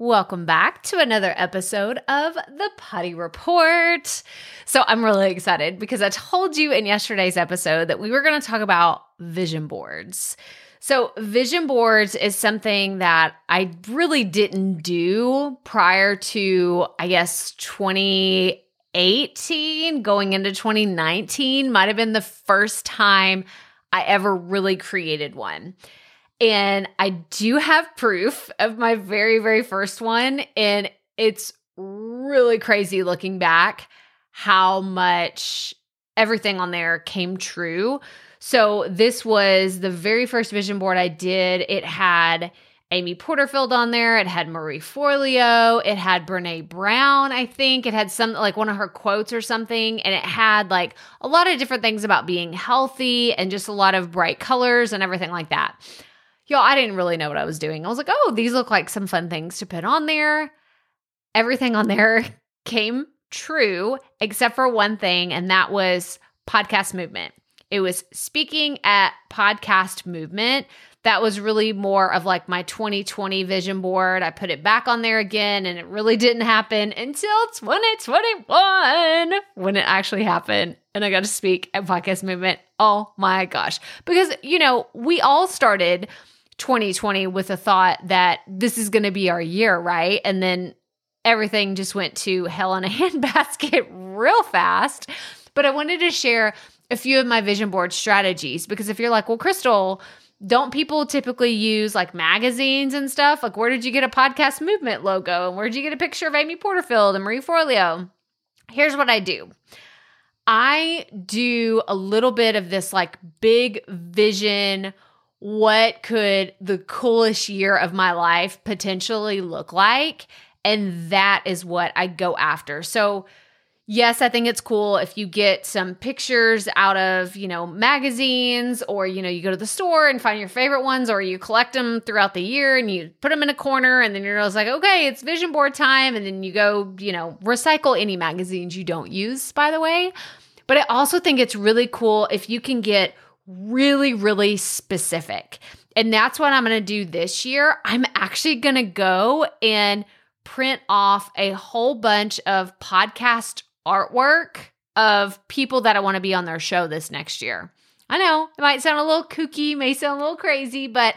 Welcome back to another episode of the Putty Report. So, I'm really excited because I told you in yesterday's episode that we were going to talk about vision boards. So, vision boards is something that I really didn't do prior to, I guess, 2018, going into 2019, might have been the first time I ever really created one. And I do have proof of my very, very first one. And it's really crazy looking back how much everything on there came true. So, this was the very first vision board I did. It had Amy Porterfield on there. It had Marie Forleo. It had Brene Brown, I think. It had some, like one of her quotes or something. And it had like a lot of different things about being healthy and just a lot of bright colors and everything like that. Yo, I didn't really know what I was doing. I was like, oh, these look like some fun things to put on there. Everything on there came true except for one thing, and that was podcast movement. It was speaking at podcast movement. That was really more of like my 2020 vision board. I put it back on there again, and it really didn't happen until 2021 when it actually happened. And I got to speak at podcast movement. Oh my gosh. Because, you know, we all started 2020 with a thought that this is going to be our year, right? And then everything just went to hell in a handbasket real fast. But I wanted to share a few of my vision board strategies because if you're like, well, Crystal, don't people typically use like magazines and stuff? Like, where did you get a podcast movement logo? And where did you get a picture of Amy Porterfield and Marie Forleo? Here's what I do I do a little bit of this like big vision what could the coolest year of my life potentially look like? And that is what I go after. So, yes, I think it's cool if you get some pictures out of, you know, magazines or, you know, you go to the store and find your favorite ones or you collect them throughout the year and you put them in a corner and then you're just like, okay, it's vision board time. And then you go, you know, recycle any magazines you don't use, by the way. But I also think it's really cool if you can get really, really specific. And that's what I'm going to do this year. I'm actually going to go and print off a whole bunch of podcast artwork of people that I want to be on their show this next year. I know it might sound a little kooky, may sound a little crazy, but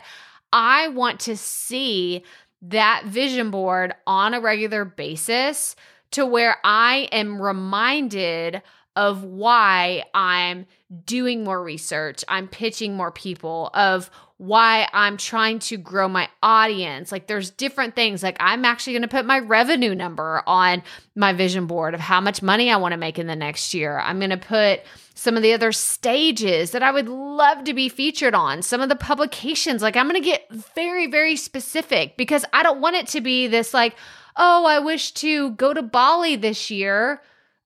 I want to see that vision board on a regular basis to where I am reminded of why I'm doing more research, I'm pitching more people, of why I'm trying to grow my audience. Like there's different things. Like I'm actually going to put my revenue number on my vision board of how much money I want to make in the next year. I'm going to put some of the other stages that I would love to be featured on, some of the publications. Like I'm going to get very very specific because I don't want it to be this like, "Oh, I wish to go to Bali this year."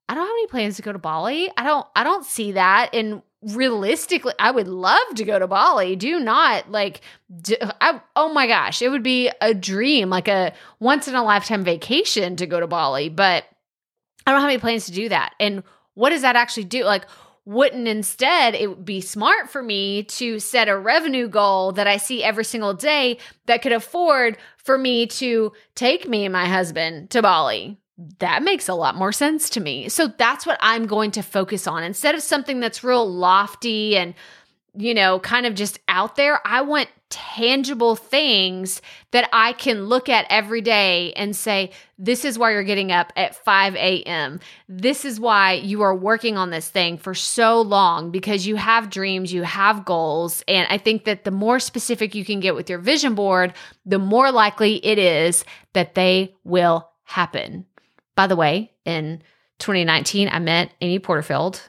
I don't have any plans to go to Bali. I don't I don't see that and realistically I would love to go to Bali. Do not like do, I, oh my gosh, it would be a dream, like a once in a lifetime vacation to go to Bali, but I don't have any plans to do that. And what does that actually do? Like wouldn't instead it would be smart for me to set a revenue goal that I see every single day that could afford for me to take me and my husband to Bali that makes a lot more sense to me. So that's what I'm going to focus on. Instead of something that's real lofty and, you know, kind of just out there, I want tangible things that I can look at every day and say, this is why you're getting up at 5 a.m. This is why you are working on this thing for so long because you have dreams, you have goals. And I think that the more specific you can get with your vision board, the more likely it is that they will happen. By the way, in 2019, I met Amy Porterfield.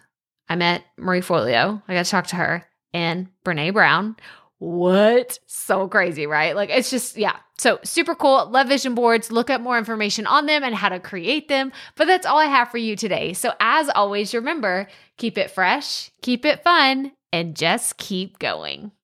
I met Marie Forleo. I got to talk to her and Brene Brown. What? So crazy, right? Like it's just, yeah. So super cool. Love vision boards. Look up more information on them and how to create them. But that's all I have for you today. So as always, remember, keep it fresh, keep it fun, and just keep going.